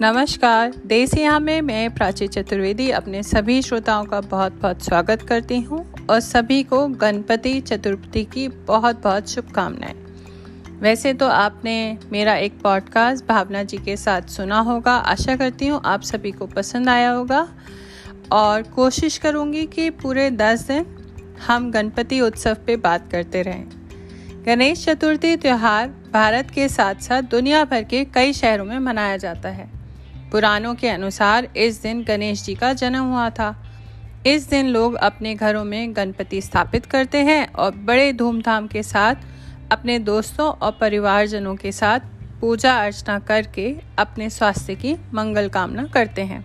नमस्कार। देसी में मैं प्राची चतुर्वेदी अपने सभी श्रोताओं का बहुत बहुत स्वागत करती हूँ और सभी को गणपति चतुर्थी की बहुत बहुत शुभकामनाएँ। वैसे तो आपने मेरा एक पॉडकास्ट भावना जी के साथ सुना होगा। आशा करती हूँ आप सभी को पसंद आया होगा। और कोशिश करूँगी कि पूरे दस दिन हम गणपति उत्सव पे बात करते रहें। गणेश चतुर्थी त्यौहार भारत के साथ साथ दुनिया भर के कई शहरों में मनाया जाता है। पुराणों के अनुसार इस दिन गणेश जी का जन्म हुआ था। इस दिन लोग अपने घरों में गणपति स्थापित करते हैं और बड़े धूमधाम के साथ अपने दोस्तों और परिवारजनों के साथ पूजा अर्चना करके अपने स्वास्थ्य की मंगल कामना करते हैं।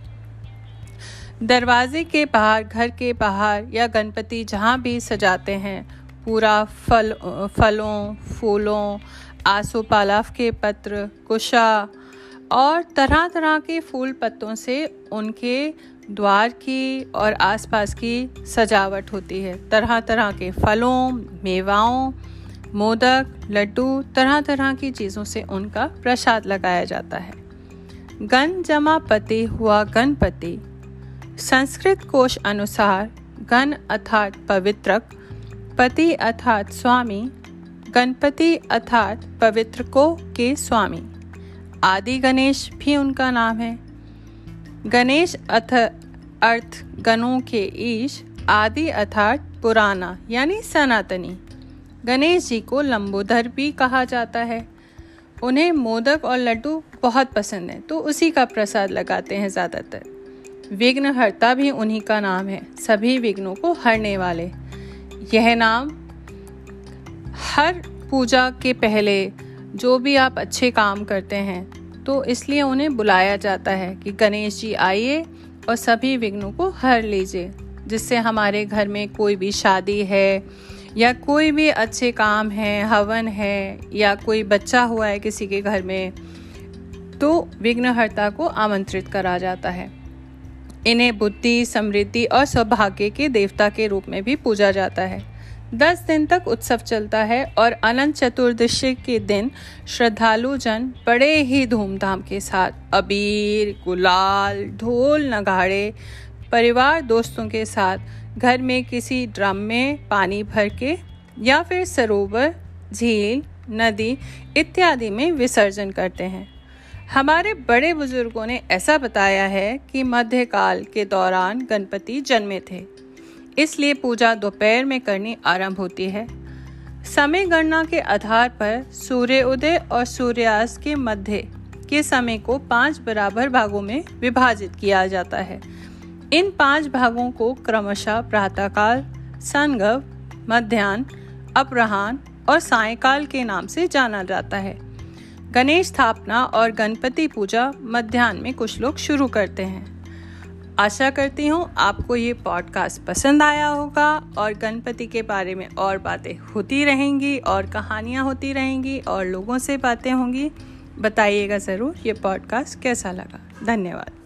दरवाजे के बाहर, घर के बाहर या गणपति जहाँ भी सजाते हैं, पूरा फल, फलों, फूलों आसोपालाव के पत्र, कुशा और तरह तरह के फूल पत्तों से उनके द्वार की और आसपास की सजावट होती है। तरह तरह के फलों, मेवाओं, मोदक, लड्डू, तरह तरह की चीज़ों से उनका प्रसाद लगाया जाता है। गण जमा पति हुआ गणपति। संस्कृत कोश अनुसार गण अर्थात पवित्रक, पति अर्थात स्वामी, गणपति अर्थात पवित्र को के स्वामी। आदि गणेश भी उनका नाम है। गणेश अथ, अर्थ, गणों के ईश, आदि अर्थात पुराना, यानी सनातनी। गणेश जी को लंबोदर भी कहा जाता है। उन्हें मोदक और लड्डू बहुत पसंद है तो उसी का प्रसाद लगाते हैं ज़्यादातर। विघ्न हरता भी उन्हीं का नाम है। सभी विघ्नों को हरने वाले। यह नाम हर पूजा के पहले जो भी आप अच्छे काम करते हैं तो इसलिए उन्हें बुलाया जाता है कि गणेश जी आइए और सभी विघ्नों को हर लीजिए, जिससे हमारे घर में कोई भी शादी है या कोई भी अच्छे काम है, हवन है या कोई बच्चा हुआ है किसी के घर में तो विघ्नहर्ता को आमंत्रित करा जाता है। इन्हें बुद्धि, समृद्धि और सौभाग्य के देवता के रूप में भी पूजा जाता है। दस दिन तक उत्सव चलता है और अनंत चतुर्दशी के दिन श्रद्धालु जन बड़े ही धूमधाम के साथ अबीर, गुलाल, ढोल नगाड़े, परिवार दोस्तों के साथ घर में किसी ड्रम में पानी भर के या फिर सरोवर, झील, नदी इत्यादि में विसर्जन करते हैं। हमारे बड़े बुज़ुर्गों ने ऐसा बताया है कि मध्यकाल के दौरान गणपति जन्मे थे। इसलिए पूजा दोपहर में करनी आरंभ होती है। समय गणना के आधार पर सूर्य उदय और सूर्यास्त के मध्य के समय को पाँच बराबर भागों में विभाजित किया जाता है। इन पाँच भागों को क्रमशः प्रातःकाल संगव मध्यान्ह अपराहन और सायकाल के नाम से जाना जाता है। गणेश स्थापना और गणपति पूजा मध्यान्ह में कुछ लोग शुरू करते हैं। आशा करती हूँ आपको ये पॉडकास्ट पसंद आया होगा और गणपति के बारे में और बातें होती रहेंगी और कहानियाँ होती रहेंगी और लोगों से बातें होंगी। बताइएगा ज़रूर ये पॉडकास्ट कैसा लगा। धन्यवाद।